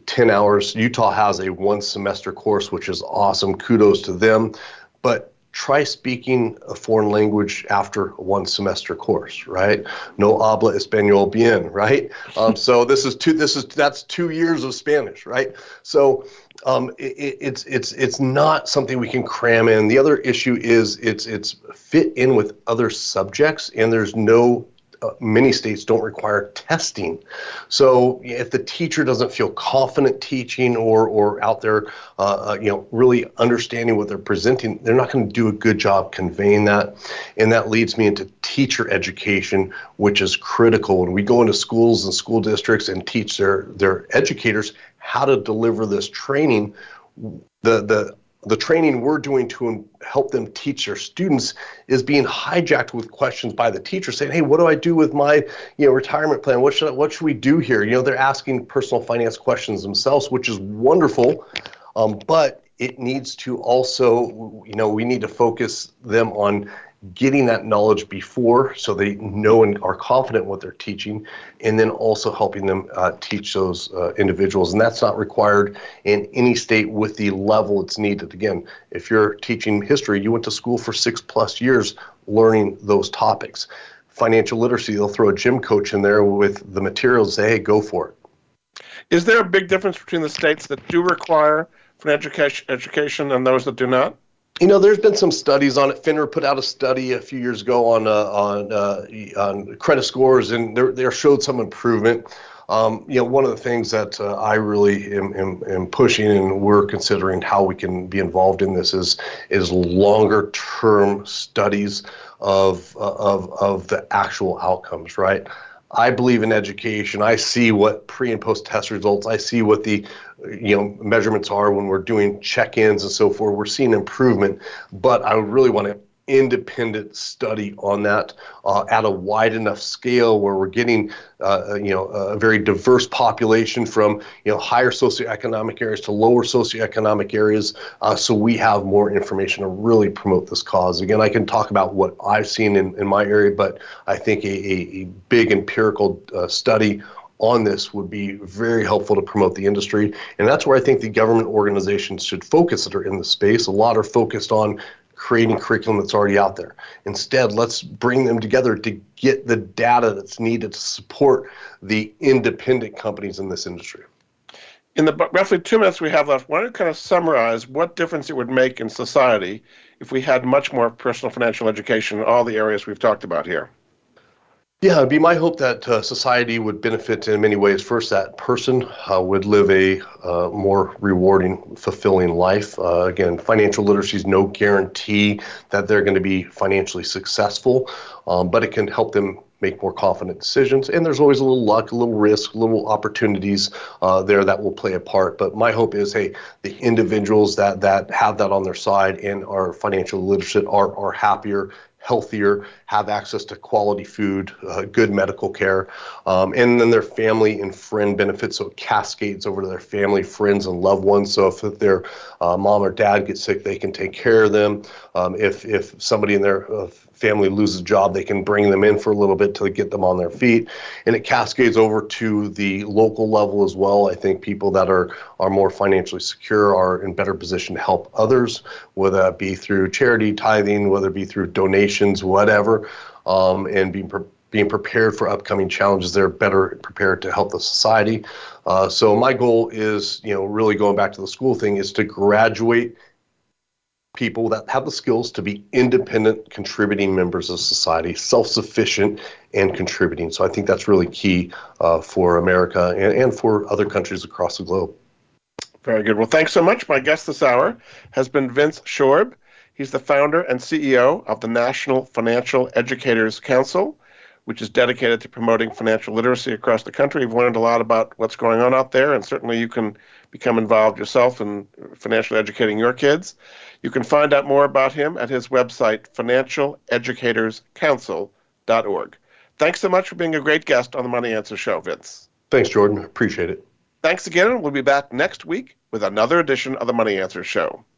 10 hours. Utah has a one semester course, which is awesome. Kudos to them. But try speaking a foreign language after one semester course, right? No habla español bien, right? Um, so this is two. This is that's two years of Spanish, right? So um, it, it's it's it's not something we can cram in. The other issue is it's it's fit in with other subjects, and there's no uh, many states don't require testing. So if the teacher doesn't feel confident teaching or or out there, uh, uh, you know, really understanding what they're presenting, they're not going to do a good job conveying that, and that leads me into teacher education, which is critical. When we go into schools and school districts and teach their their educators how to deliver this training, the the the training we're doing to help them teach their students is being hijacked with questions by the teacher saying hey what do i do with my you know retirement plan? What should I, what should we do here? You know they're asking personal finance questions themselves which is wonderful um, but it needs to also you know we need to focus them on getting that knowledge before so they know and are confident what they're teaching and then also helping them uh, teach those uh, individuals. And that's not required in any state with the level it's needed. Again if you're teaching history you went to school for six plus years learning those topics. Financial literacy they'll throw a gym coach in there with the materials say hey go for it. Is there a big difference between the states that do require financial education and those that do not you know, there's been some studies on it. FINRA put out a study a few years ago on uh, on uh, on credit scores, and there there showed some improvement. Um, you know, one of the things that uh, I really am, am, am, pushing, and we're considering how we can be involved in this, is is longer term studies of of of the actual outcomes. Right. I believe in education. I see what pre and post test results. I see what the you know measurements are when we're doing check-ins and so forth. We're seeing improvement, but I really want to independent study on that uh, at a wide enough scale where we're getting uh, uh, you know a very diverse population from you know higher socioeconomic areas to lower socioeconomic areas uh, so we have more information to really promote this cause again i can talk about what i've seen in, in my area but i think a, a, a big empirical uh, study on this would be very helpful to promote the industry. And that's where I think the government organizations should focus that are in the space. A lot are focused on creating curriculum that's already out there. Instead, let's bring them together to get the data that's needed to support the independent companies in this industry. In the roughly two minutes we have left, why don't you kind of summarize what difference it would make in society if we had much more personal financial education in all the areas we've talked about here? Yeah, it'd be my hope that uh, society would benefit in many ways. First, that person uh, would live a uh, more rewarding, fulfilling life. Uh, again, financial literacy is no guarantee that they're going to be financially successful, um, but it can help them make more confident decisions. And there's always a little luck, a little risk, little opportunities uh, there that will play a part. But my hope is, hey, the individuals that that have that on their side and are financial literate are are happier, healthier, have access to quality food, uh, good medical care, um, and then their family and friend benefits. So it cascades over to their family, friends, and loved ones. So if their uh, mom or dad gets sick, they can take care of them. Um, if if somebody in their uh, family loses a job, they can bring them in for a little bit to get them on their feet, and it cascades over to the local level as well. I think people that are are more financially secure are in better position to help others, whether that be through charity, tithing, whether it be through donations, whatever, um, and being being prepared for upcoming challenges. They're better prepared to help the society. Uh, so my goal is, you know, really going back to the school thing, is to graduate people that have the skills to be independent, contributing members of society, self sufficient, and contributing. So I think that's really key uh, for America and, and for other countries across the globe. Very good. Well, thanks so much. My guest this hour has been Vince Shorb. He's the founder and CEO of the National Financial Educators Council, which is dedicated to promoting financial literacy across the country. We've learned a lot about what's going on out there, and certainly you can become involved yourself in financially educating your kids. You can find out more about him at his website, financialeducatorscouncil.org. Thanks so much for being a great guest on the Money Answer Show, Vince. Thanks, Jordan. Appreciate it. Thanks again. We'll be back next week with another edition of the Money Answer Show.